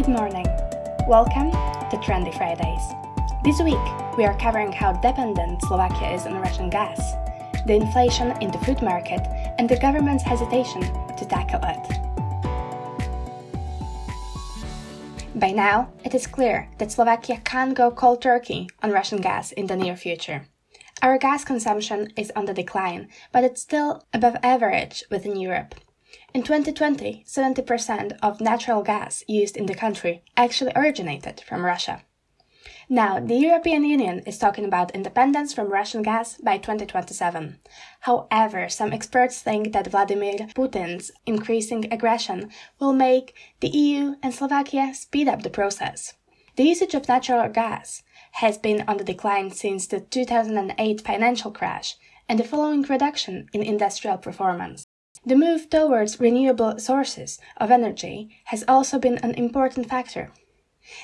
Good morning. Welcome to Trendy Fridays. This week, we are covering how dependent Slovakia is on Russian gas, the inflation in the food market, and the government's hesitation to tackle it. By now, it is clear that Slovakia can't go cold turkey on Russian gas in the near future. Our gas consumption is on the decline, but it's still above average within Europe. In 2020, 70% of natural gas used in the country actually originated from Russia. Now, the European Union is talking about independence from Russian gas by 2027. However, some experts think that Vladimir Putin's increasing aggression will make the EU and Slovakia speed up the process. The usage of natural gas has been on the decline since the 2008 financial crash and the following reduction in industrial performance. The move towards renewable sources of energy has also been an important factor.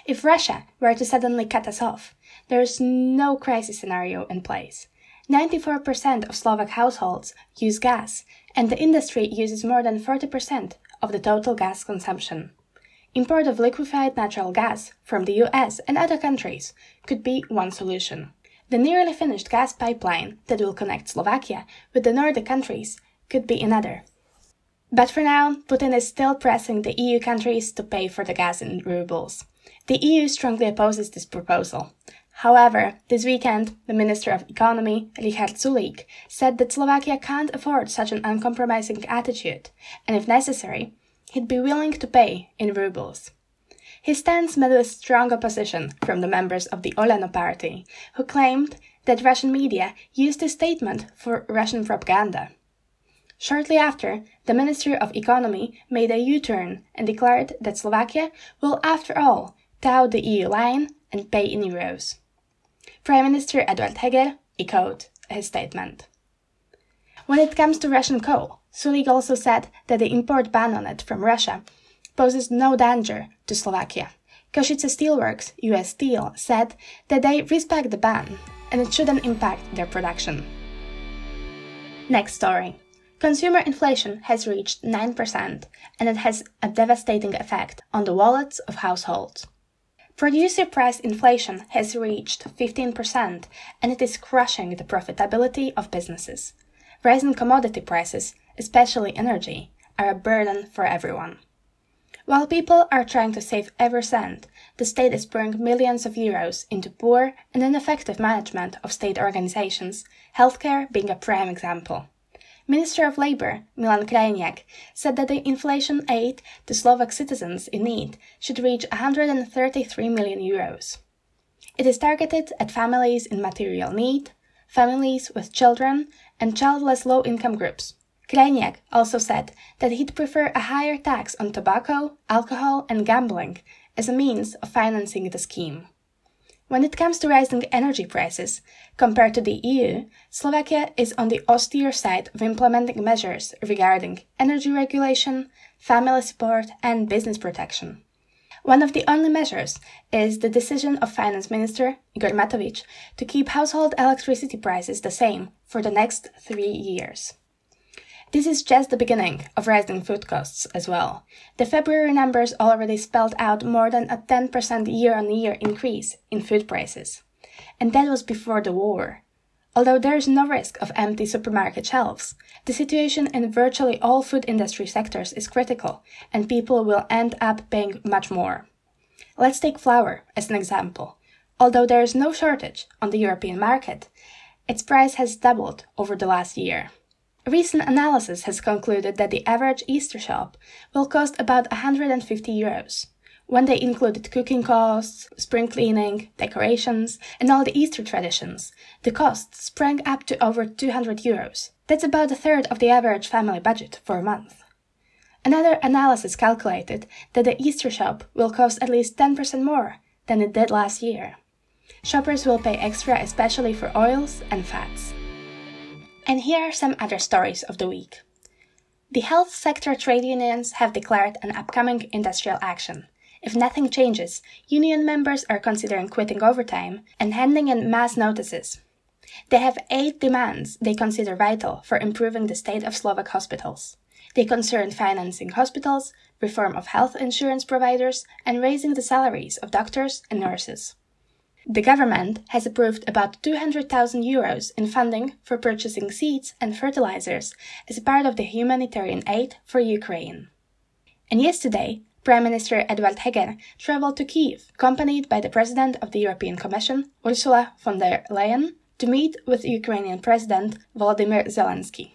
If Russia were to suddenly cut us off, there is no crisis scenario in place. 94% of Slovak households use gas, and the industry uses more than 40% of the total gas consumption. Import of liquefied natural gas from the US and other countries could be one solution. The nearly finished gas pipeline that will connect Slovakia with the Nordic countries could be another. But for now, Putin is still pressing the EU countries to pay for the gas in rubles. The EU strongly opposes this proposal. However, this weekend, the Minister of Economy, Richard Sulik, said that Slovakia can't afford such an uncompromising attitude, and if necessary, he'd be willing to pay in rubles. His stance met with strong opposition from the members of the Olano party, who claimed that Russian media used his statement for Russian propaganda. Shortly after, the Ministry of Economy made a U turn and declared that Slovakia will, after all, toe the EU line and pay in euros. Prime Minister Eduard Heger echoed his statement. When it comes to Russian coal, Sulik also said that the import ban on it from Russia poses no danger to Slovakia. Košice Steelworks, US Steel, said that they respect the ban and it shouldn't impact their production. Next story. Consumer inflation has reached 9%, and it has a devastating effect on the wallets of households. Producer price inflation has reached 15%, and it is crushing the profitability of businesses. Rising commodity prices, especially energy, are a burden for everyone. While people are trying to save every cent, the state is pouring millions of euros into poor and ineffective management of state organizations, healthcare being a prime example. Minister of Labor, Milan Krajniak, said that the inflation aid to Slovak citizens in need should reach 133 million euros. It is targeted at families in material need, families with children, and childless low income groups. Krajniak also said that he'd prefer a higher tax on tobacco, alcohol, and gambling as a means of financing the scheme. When it comes to rising energy prices, compared to the EU, Slovakia is on the austere side of implementing measures regarding energy regulation, family support, and business protection. One of the only measures is the decision of Finance Minister Igor Matovic to keep household electricity prices the same for the next three years. This is just the beginning of rising food costs as well. The February numbers already spelled out more than a 10% year on year increase in food prices. And that was before the war. Although there is no risk of empty supermarket shelves, the situation in virtually all food industry sectors is critical, and people will end up paying much more. Let's take flour as an example. Although there is no shortage on the European market, its price has doubled over the last year. Recent analysis has concluded that the average Easter shop will cost about 150 euros. When they included cooking costs, spring cleaning, decorations, and all the Easter traditions, the cost sprang up to over 200 euros. That's about a third of the average family budget for a month. Another analysis calculated that the Easter shop will cost at least 10% more than it did last year. Shoppers will pay extra especially for oils and fats. And here are some other stories of the week. The health sector trade unions have declared an upcoming industrial action. If nothing changes, union members are considering quitting overtime and handing in mass notices. They have eight demands they consider vital for improving the state of Slovak hospitals. They concern financing hospitals, reform of health insurance providers, and raising the salaries of doctors and nurses. The government has approved about 200,000 euros in funding for purchasing seeds and fertilizers as part of the humanitarian aid for Ukraine. And yesterday, Prime Minister Eduard Heger traveled to Kiev, accompanied by the President of the European Commission, Ursula von der Leyen, to meet with Ukrainian President Volodymyr Zelensky.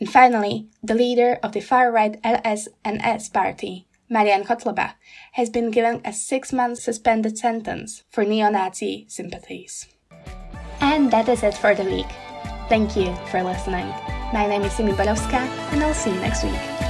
And finally, the leader of the far-right LSNS party, Marian Kotleba, has been given a six-month suspended sentence for neo-Nazi sympathies. And that is it for the week. Thank you for listening. My name is Simi Balowska, and I'll see you next week.